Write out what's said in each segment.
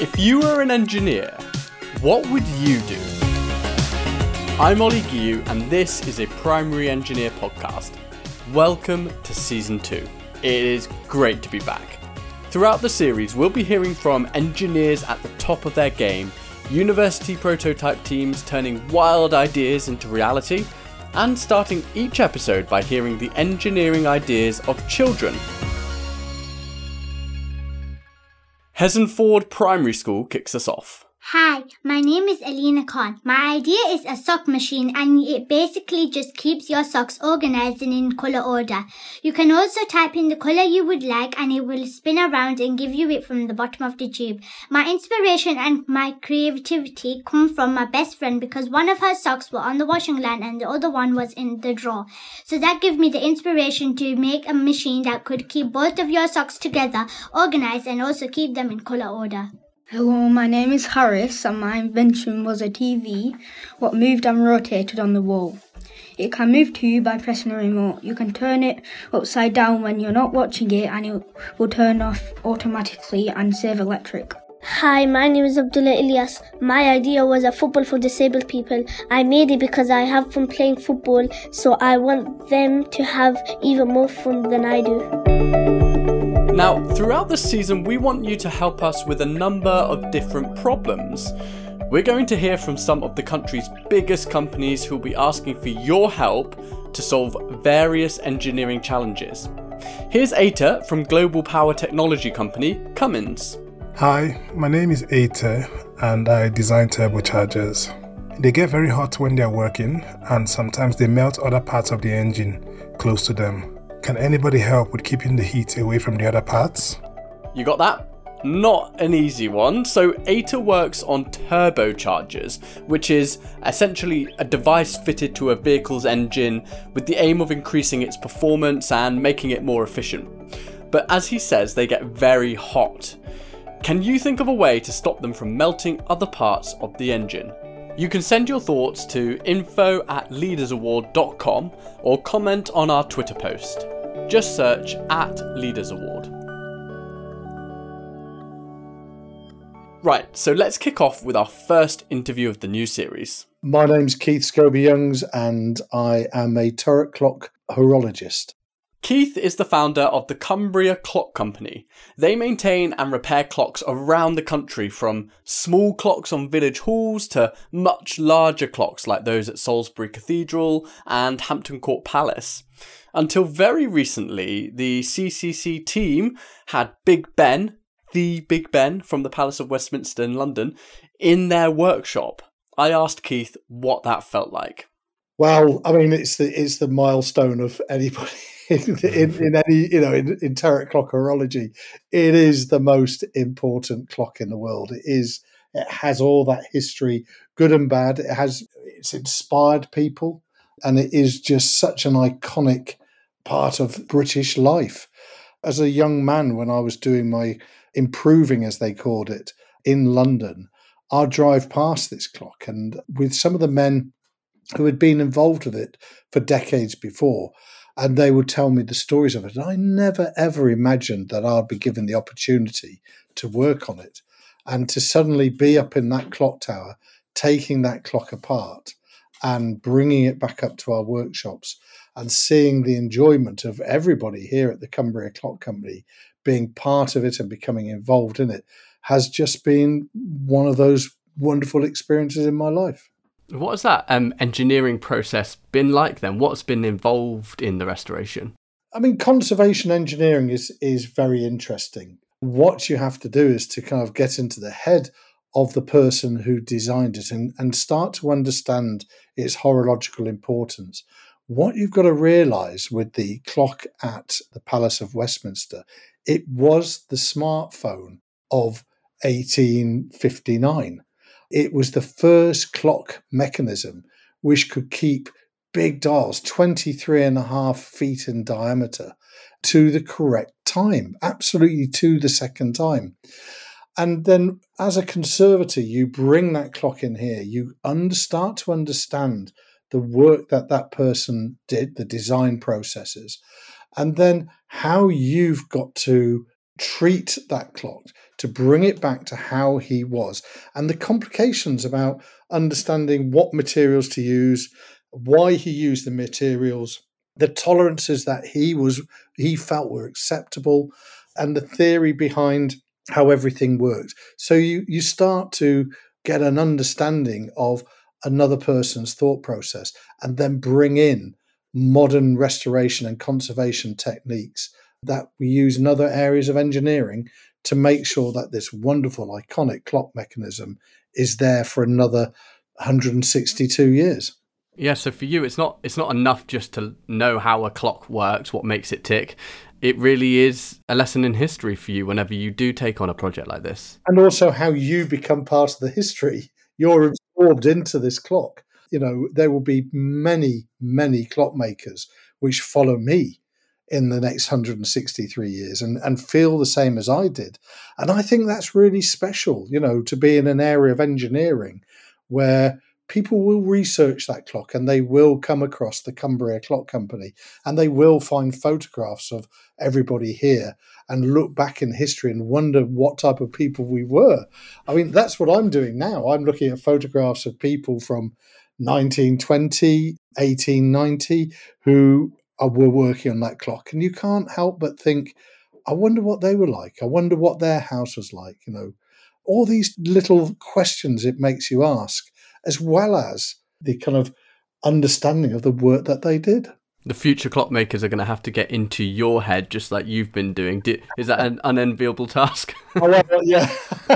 If you were an engineer, what would you do? I'm Ollie Guillou, and this is a Primary Engineer podcast. Welcome to Season 2. It is great to be back. Throughout the series, we'll be hearing from engineers at the top of their game, university prototype teams turning wild ideas into reality, and starting each episode by hearing the engineering ideas of children Hessenford Primary School kicks us off. Hi, my name is Alina Khan. My idea is a sock machine and it basically just keeps your socks organized and in color order. You can also type in the color you would like and it will spin around and give you it from the bottom of the tube. My inspiration and my creativity come from my best friend because one of her socks were on the washing line and the other one was in the drawer. So that gave me the inspiration to make a machine that could keep both of your socks together, organized and also keep them in color order. Hello, my name is Harris, and my invention was a TV what moved and rotated on the wall. It can move too by pressing a remote. You can turn it upside down when you're not watching it, and it will turn off automatically and save electric. Hi, my name is Abdullah Ilyas. My idea was a football for disabled people. I made it because I have fun playing football, so I want them to have even more fun than I do. Now, throughout the season, we want you to help us with a number of different problems. We're going to hear from some of the country's biggest companies who will be asking for your help to solve various engineering challenges. Here's Ata from global power technology company Cummins. Hi, my name is Ata and I design turbochargers. They get very hot when they're working and sometimes they melt other parts of the engine close to them. Can anybody help with keeping the heat away from the other parts? You got that? Not an easy one. So, Ata works on turbochargers, which is essentially a device fitted to a vehicle's engine with the aim of increasing its performance and making it more efficient. But as he says, they get very hot. Can you think of a way to stop them from melting other parts of the engine? You can send your thoughts to info at leadersaward.com or comment on our Twitter post. Just search at Leaders Award. Right, so let's kick off with our first interview of the new series. My name's Keith Scobie Youngs, and I am a turret clock horologist. Keith is the founder of the Cumbria Clock Company. They maintain and repair clocks around the country, from small clocks on village halls to much larger clocks like those at Salisbury Cathedral and Hampton Court Palace. Until very recently, the CCC team had Big Ben, the Big Ben from the Palace of Westminster in London, in their workshop. I asked Keith what that felt like. Well, I mean, it's the it's the milestone of anybody in, in, in, any you know in, in clock horology. It is the most important clock in the world. It is. It has all that history, good and bad. It has. It's inspired people, and it is just such an iconic part of British life. As a young man, when I was doing my improving, as they called it, in London, I'd drive past this clock, and with some of the men who had been involved with it for decades before, and they would tell me the stories of it. And I never ever imagined that I'd be given the opportunity to work on it and to suddenly be up in that clock tower, taking that clock apart and bringing it back up to our workshops and seeing the enjoyment of everybody here at the Cumbria Clock Company being part of it and becoming involved in it has just been one of those wonderful experiences in my life. What has that um, engineering process been like then? What's been involved in the restoration? I mean, conservation engineering is is very interesting. What you have to do is to kind of get into the head of the person who designed it and, and start to understand its horological importance. What you've got to realize with the clock at the Palace of Westminster, it was the smartphone of 1859. It was the first clock mechanism which could keep big dials, 23 and a half feet in diameter, to the correct time, absolutely to the second time. And then, as a conservator, you bring that clock in here. You start to understand the work that that person did, the design processes, and then how you've got to treat that clock, to bring it back to how he was, and the complications about understanding what materials to use, why he used the materials, the tolerances that he was he felt were acceptable, and the theory behind how everything worked. So you you start to get an understanding of another person's thought process and then bring in modern restoration and conservation techniques that we use in other areas of engineering to make sure that this wonderful iconic clock mechanism is there for another 162 years. Yeah, so for you it's not it's not enough just to know how a clock works, what makes it tick. It really is a lesson in history for you whenever you do take on a project like this. And also how you become part of the history. You're absorbed into this clock. You know, there will be many, many clockmakers which follow me in the next 163 years and, and feel the same as I did. And I think that's really special, you know, to be in an area of engineering where people will research that clock and they will come across the Cumbria Clock Company and they will find photographs of everybody here and look back in history and wonder what type of people we were. I mean, that's what I'm doing now. I'm looking at photographs of people from 1920, 1890 who were working on that clock. And you can't help but think, I wonder what they were like. I wonder what their house was like. You know, all these little questions it makes you ask, as well as the kind of understanding of the work that they did. The future clockmakers are going to have to get into your head just like you've been doing. Is that an unenviable task? oh, well, yeah.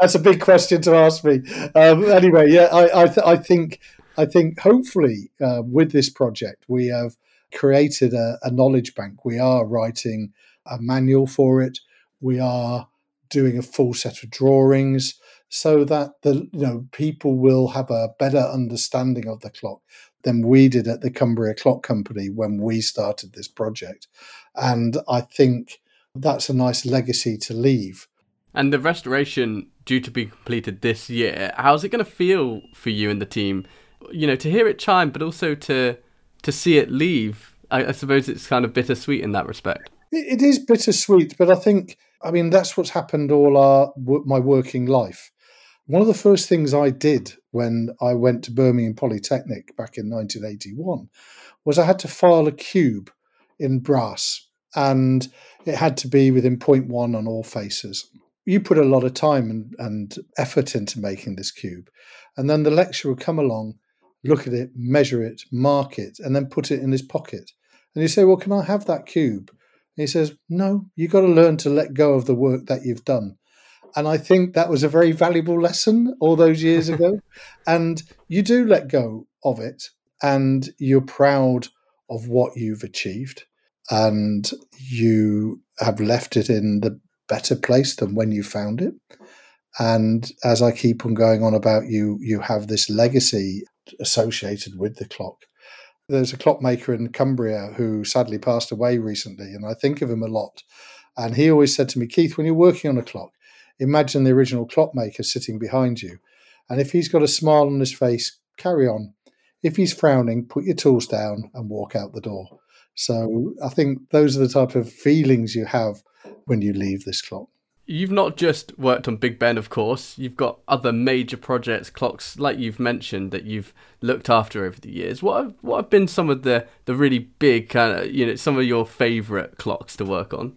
That's a big question to ask me. Um, anyway, yeah, I, I, th- I think I think hopefully uh, with this project, we have created a, a, knowledge bank. We are writing a manual for it. We are doing a full set of drawings so that the you know people will have a better understanding of the clock than we did at the Cumbria Clock Company when we started this project. And I think that's a nice legacy to leave. And the restoration due to be completed this year, how's it going to feel for you and the team you know, to hear it chime, but also to to see it leave. I, I suppose it's kind of bittersweet in that respect. it, it is bittersweet, but I think, I mean, that's what's happened all our my working life. One of the first things I did when I went to Birmingham Polytechnic back in 1981 was I had to file a cube in brass, and it had to be within 0.1 on all faces. You put a lot of time and, and effort into making this cube, and then the lecturer would come along look at it, measure it, mark it, and then put it in his pocket. And you say, Well, can I have that cube? And he says, No, you've got to learn to let go of the work that you've done. And I think that was a very valuable lesson all those years ago. and you do let go of it, and you're proud of what you've achieved, and you have left it in the better place than when you found it. And as I keep on going on about you, you have this legacy associated with the clock. There's a clockmaker in Cumbria who sadly passed away recently, and I think of him a lot. And he always said to me, Keith, when you're working on a clock, imagine the original clockmaker sitting behind you. And if he's got a smile on his face, carry on. If he's frowning, put your tools down and walk out the door. So I think those are the type of feelings you have when you leave this clock you've not just worked on Big Ben, of course. You've got other major projects, clocks like you've mentioned that you've looked after over the years. What have, what have been some of the the really big kind of you know some of your favourite clocks to work on?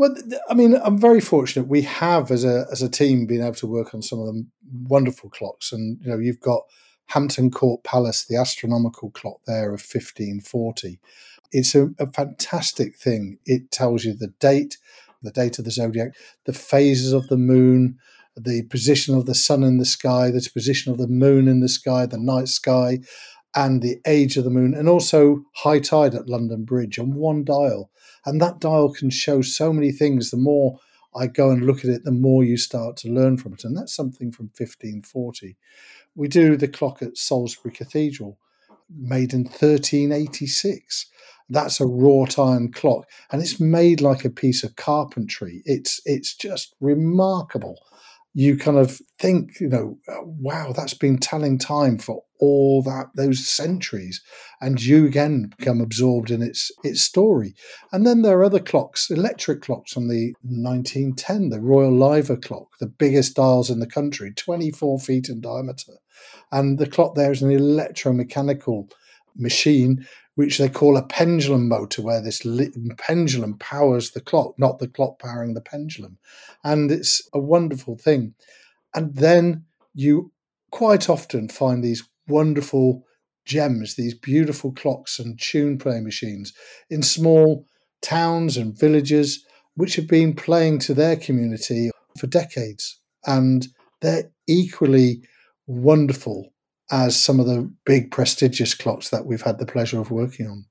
Well, I mean, I'm very fortunate. We have, as a as a team, been able to work on some of the wonderful clocks, and you know, you've got Hampton Court Palace, the astronomical clock there of 1540. It's a, a fantastic thing. It tells you the date, the date of the zodiac, the phases of the moon, the position of the sun in the sky, the position of the moon in the sky, the night sky, and the age of the moon, and also high tide at London Bridge on one dial. And that dial can show so many things. The more I go and look at it, the more you start to learn from it. And that's something from 1540. We do the clock at Salisbury Cathedral, made in 1386. That's a wrought iron clock, and it's made like a piece of carpentry. It's it's just remarkable. You kind of think, you know, oh, wow, that's been telling time for all that those centuries, and you again become absorbed in its its story. And then there are other clocks, electric clocks from the 1910, the Royal Liver clock, the biggest dials in the country, 24 feet in diameter, and the clock there is an electromechanical machine which they call a pendulum motor, where this pendulum powers the clock, not the clock powering the pendulum. And it's a wonderful thing. And then you quite often find these wonderful gems, these beautiful clocks and tune play machines in small towns and villages which have been playing to their community for decades. And they're equally wonderful as some of the big prestigious clocks that we've had the pleasure of working on.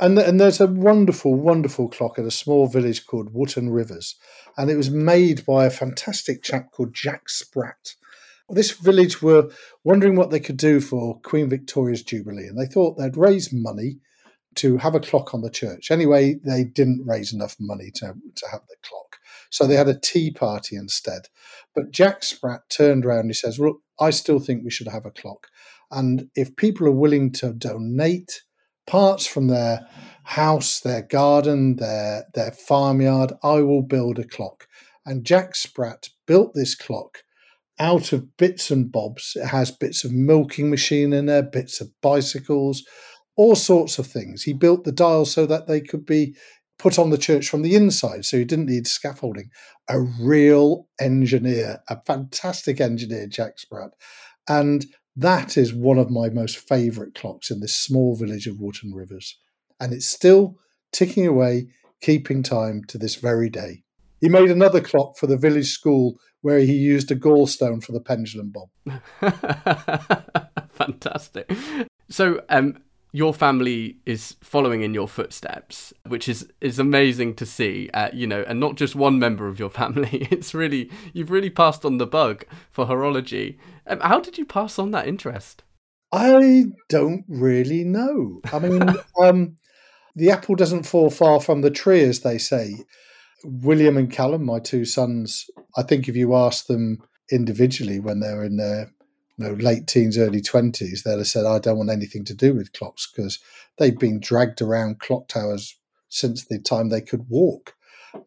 And, and there's a wonderful, wonderful clock at a small village called Wootton Rivers. And it was made by a fantastic chap called Jack Spratt. This village were wondering what they could do for Queen Victoria's Jubilee. And they thought they'd raise money to have a clock on the church. Anyway, they didn't raise enough money to, to have the clock. So they had a tea party instead. But Jack Spratt turned around and he says, Look, I still think we should have a clock. And if people are willing to donate parts from their house, their garden, their, their farmyard, I will build a clock. And Jack Spratt built this clock out of bits and bobs. It has bits of milking machine in there, bits of bicycles, all sorts of things. He built the dial so that they could be put on the church from the inside, so he didn't need scaffolding. A real engineer, a fantastic engineer, Jack Spratt. And that is one of my most favourite clocks in this small village of Wootton Rivers. And it's still ticking away, keeping time to this very day. He made another clock for the village school where he used a gallstone for the pendulum bob. Fantastic. So, um, your family is following in your footsteps, which is is amazing to see. Uh, you know, and not just one member of your family. It's really you've really passed on the bug for horology. Um, how did you pass on that interest? I don't really know. I mean, um, the apple doesn't fall far from the tree, as they say. William and Callum, my two sons, I think if you ask them individually when they're in their know, late teens, early 20s, they'd have said, I don't want anything to do with clocks because they've been dragged around clock towers since the time they could walk.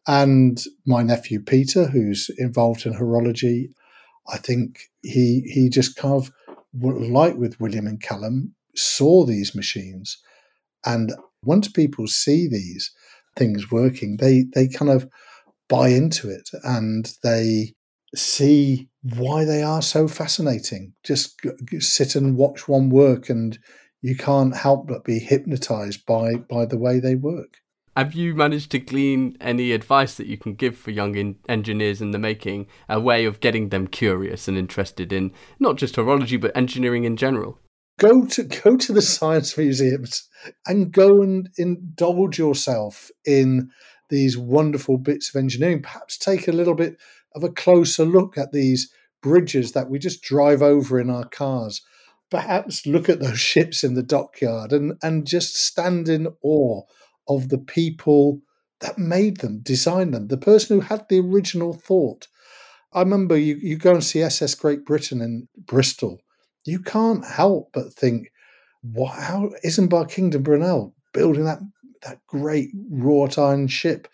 And my nephew Peter, who's involved in horology, I think he he just kind of, like with William and Callum, saw these machines. And once people see these things working, they, they kind of buy into it and they see why they are so fascinating. Just sit and watch one work, and you can't help but be hypnotized by by the way they work. Have you managed to glean any advice that you can give for young in- engineers in the making, a way of getting them curious and interested in not just horology but engineering in general? Go to go to the science museums and go and indulge yourself in these wonderful bits of engineering. Perhaps take a little bit of a closer look at these bridges that we just drive over in our cars. Perhaps look at those ships in the dockyard and, and just stand in awe of the people that made them, designed them, the person who had the original thought. I remember you, you go and see SS Great Britain in Bristol, you can't help but think, what, how Isambard Kingdom Brunel building that that great wrought iron ship?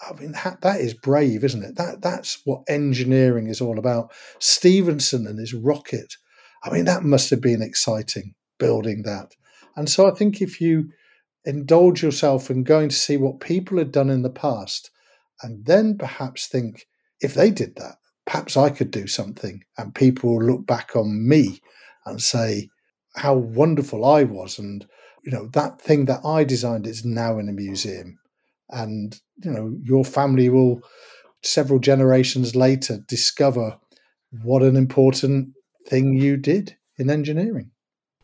I mean, that, that is brave, isn't it? That that's what engineering is all about. Stephenson and his rocket. I mean, that must have been exciting building that. And so I think if you indulge yourself in going to see what people had done in the past, and then perhaps think, if they did that, perhaps I could do something, and people will look back on me and say how wonderful I was, and you know that thing that I designed is now in a museum and you know your family will several generations later discover what an important thing you did in engineering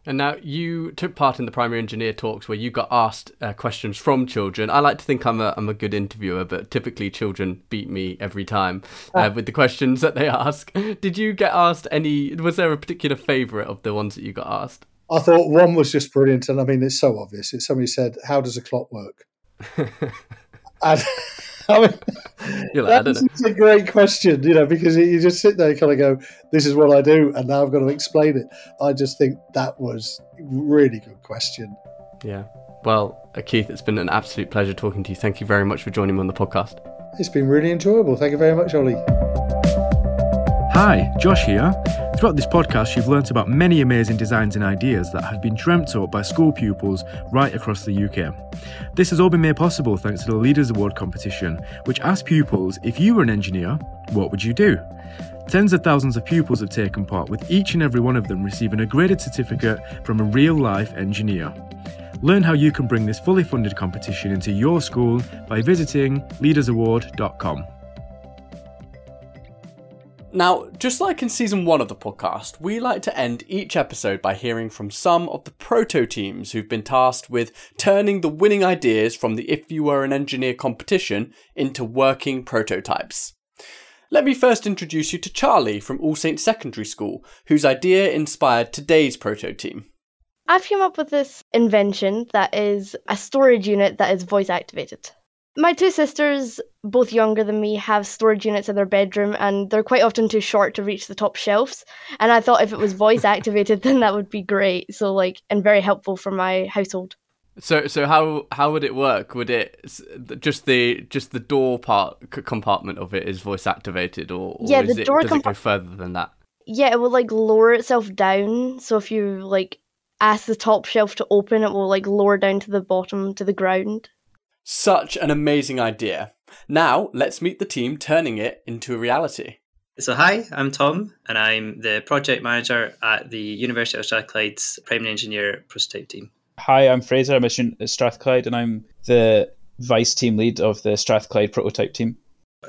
and now you took part in the primary engineer talks where you got asked uh, questions from children. I like to think I'm a I'm a good interviewer, but typically children beat me every time uh, with the questions that they ask. Did you get asked any? Was there a particular favourite of the ones that you got asked? I thought one was just brilliant, and I mean it's so obvious. It's somebody said, "How does a clock work?" And, I mean, You're like, I that's don't know. a great question, you know, because you just sit there and kind of go, "This is what I do," and now I've got to explain it. I just think that was a really good question. Yeah. Well, uh, Keith, it's been an absolute pleasure talking to you. Thank you very much for joining me on the podcast. It's been really enjoyable. Thank you very much, Ollie. Hi, Josh here. Throughout this podcast, you've learnt about many amazing designs and ideas that have been dreamt up by school pupils right across the UK. This has all been made possible thanks to the Leaders Award competition, which asked pupils if you were an engineer, what would you do? Tens of thousands of pupils have taken part, with each and every one of them receiving a graded certificate from a real life engineer. Learn how you can bring this fully funded competition into your school by visiting leadersaward.com. Now, just like in season one of the podcast, we like to end each episode by hearing from some of the proto teams who've been tasked with turning the winning ideas from the If You Were an Engineer competition into working prototypes. Let me first introduce you to Charlie from All Saints Secondary School, whose idea inspired today's proto team. I've come up with this invention that is a storage unit that is voice activated. My two sisters, both younger than me, have storage units in their bedroom and they're quite often too short to reach the top shelves. And I thought if it was voice activated, then that would be great. So, like, and very helpful for my household. So, so how how would it work? Would it just the just the door part c- compartment of it is voice activated, or, or Yeah, is the it, door does it go further than that? Yeah, it will like lower itself down. So if you like ask the top shelf to open, it will like lower down to the bottom to the ground. Such an amazing idea. Now, let's meet the team turning it into a reality. So, hi, I'm Tom, and I'm the project manager at the University of Strathclyde's Primary Engineer Prototype team. Hi, I'm Fraser. I'm a student at Strathclyde, and I'm the vice team lead of the Strathclyde prototype team.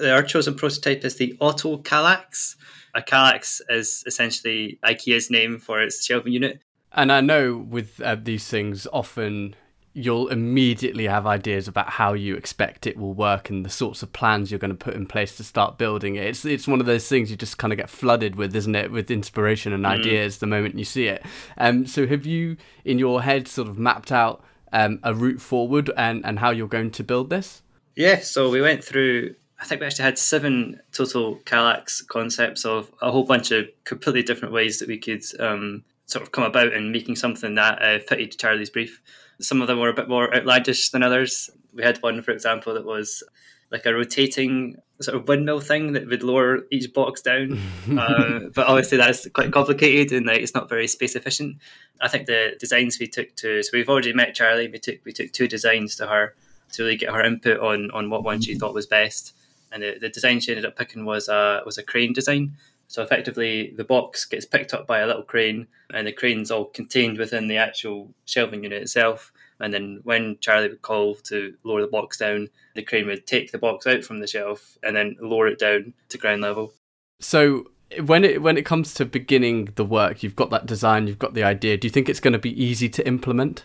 Our chosen prototype is the Auto Kallax. A Kallax is essentially IKEA's name for its shelving unit. And I know with uh, these things, often you'll immediately have ideas about how you expect it will work and the sorts of plans you're going to put in place to start building it. It's it's one of those things you just kind of get flooded with, isn't it? With inspiration and ideas the moment you see it. Um, so have you in your head sort of mapped out um, a route forward and and how you're going to build this? Yeah, so we went through, I think we actually had seven total Kallax concepts of a whole bunch of completely different ways that we could um, sort of come about in making something that uh, fitted Charlie's brief. Some of them were a bit more outlandish than others. We had one, for example, that was like a rotating sort of windmill thing that would lower each box down. uh, but obviously, that's quite complicated and like, it's not very space efficient. I think the designs we took to so we've already met Charlie. We took we took two designs to her to really get her input on on what one she thought was best. And the, the design she ended up picking was a was a crane design. So effectively, the box gets picked up by a little crane, and the crane's all contained within the actual shelving unit itself. And then when Charlie would call to lower the box down, the crane would take the box out from the shelf and then lower it down to ground level. So when it when it comes to beginning the work, you've got that design, you've got the idea. Do you think it's going to be easy to implement?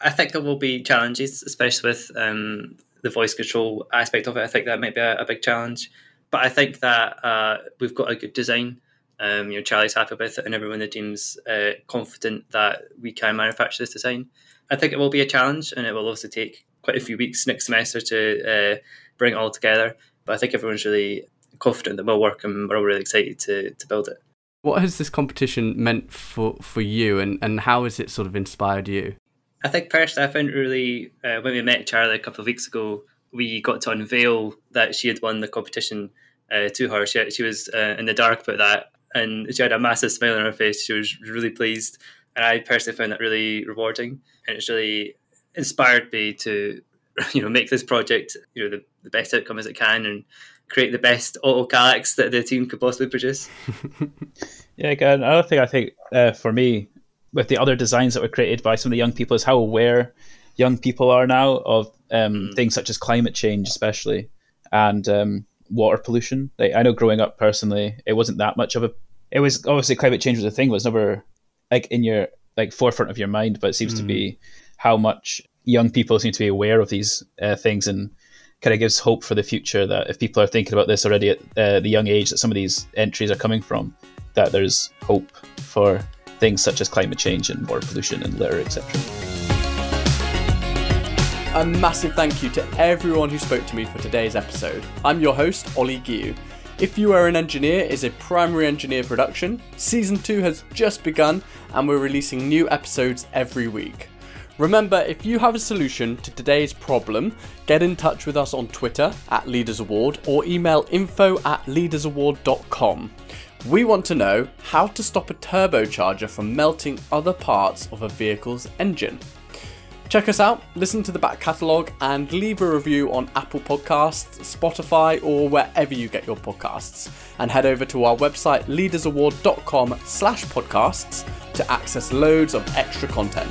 I think there will be challenges, especially with um, the voice control aspect of it. I think that might be a, a big challenge. But I think that uh, we've got a good design. Um, you know, Charlie's happy with it, and everyone in the team's uh, confident that we can manufacture this design. I think it will be a challenge, and it will also take quite a few weeks next semester to uh, bring it all together. But I think everyone's really confident that we'll work, and we're all really excited to, to build it. What has this competition meant for, for you, and, and how has it sort of inspired you? I think personally, I found it really uh, when we met Charlie a couple of weeks ago, we got to unveil that she had won the competition uh, to her. She, she was uh, in the dark about that, and she had a massive smile on her face. She was really pleased, and I personally found that really rewarding, and it's really inspired me to, you know, make this project you know the, the best outcome as it can and create the best auto Kallax that the team could possibly produce. Yeah, again, another thing I think uh, for me with the other designs that were created by some of the young people is how aware young people are now of um, things such as climate change, especially, and um, water pollution. Like, I know growing up personally, it wasn't that much of a. It was obviously climate change was a thing, was never like in your like forefront of your mind. But it seems to be how much young people seem to be aware of these uh, things and kind of gives hope for the future that if people are thinking about this already at uh, the young age that some of these entries are coming from, that there's hope for things such as climate change and water pollution and litter, etc. A massive thank you to everyone who spoke to me for today's episode. I'm your host, Ollie Giu. If You Are an Engineer is a primary engineer production. Season 2 has just begun and we're releasing new episodes every week. Remember, if you have a solution to today's problem, get in touch with us on Twitter at Leaders Award or email info at leadersaward.com. We want to know how to stop a turbocharger from melting other parts of a vehicle's engine. Check us out, listen to the back catalogue, and leave a review on Apple Podcasts, Spotify, or wherever you get your podcasts. And head over to our website, leadersaward.com slash podcasts, to access loads of extra content.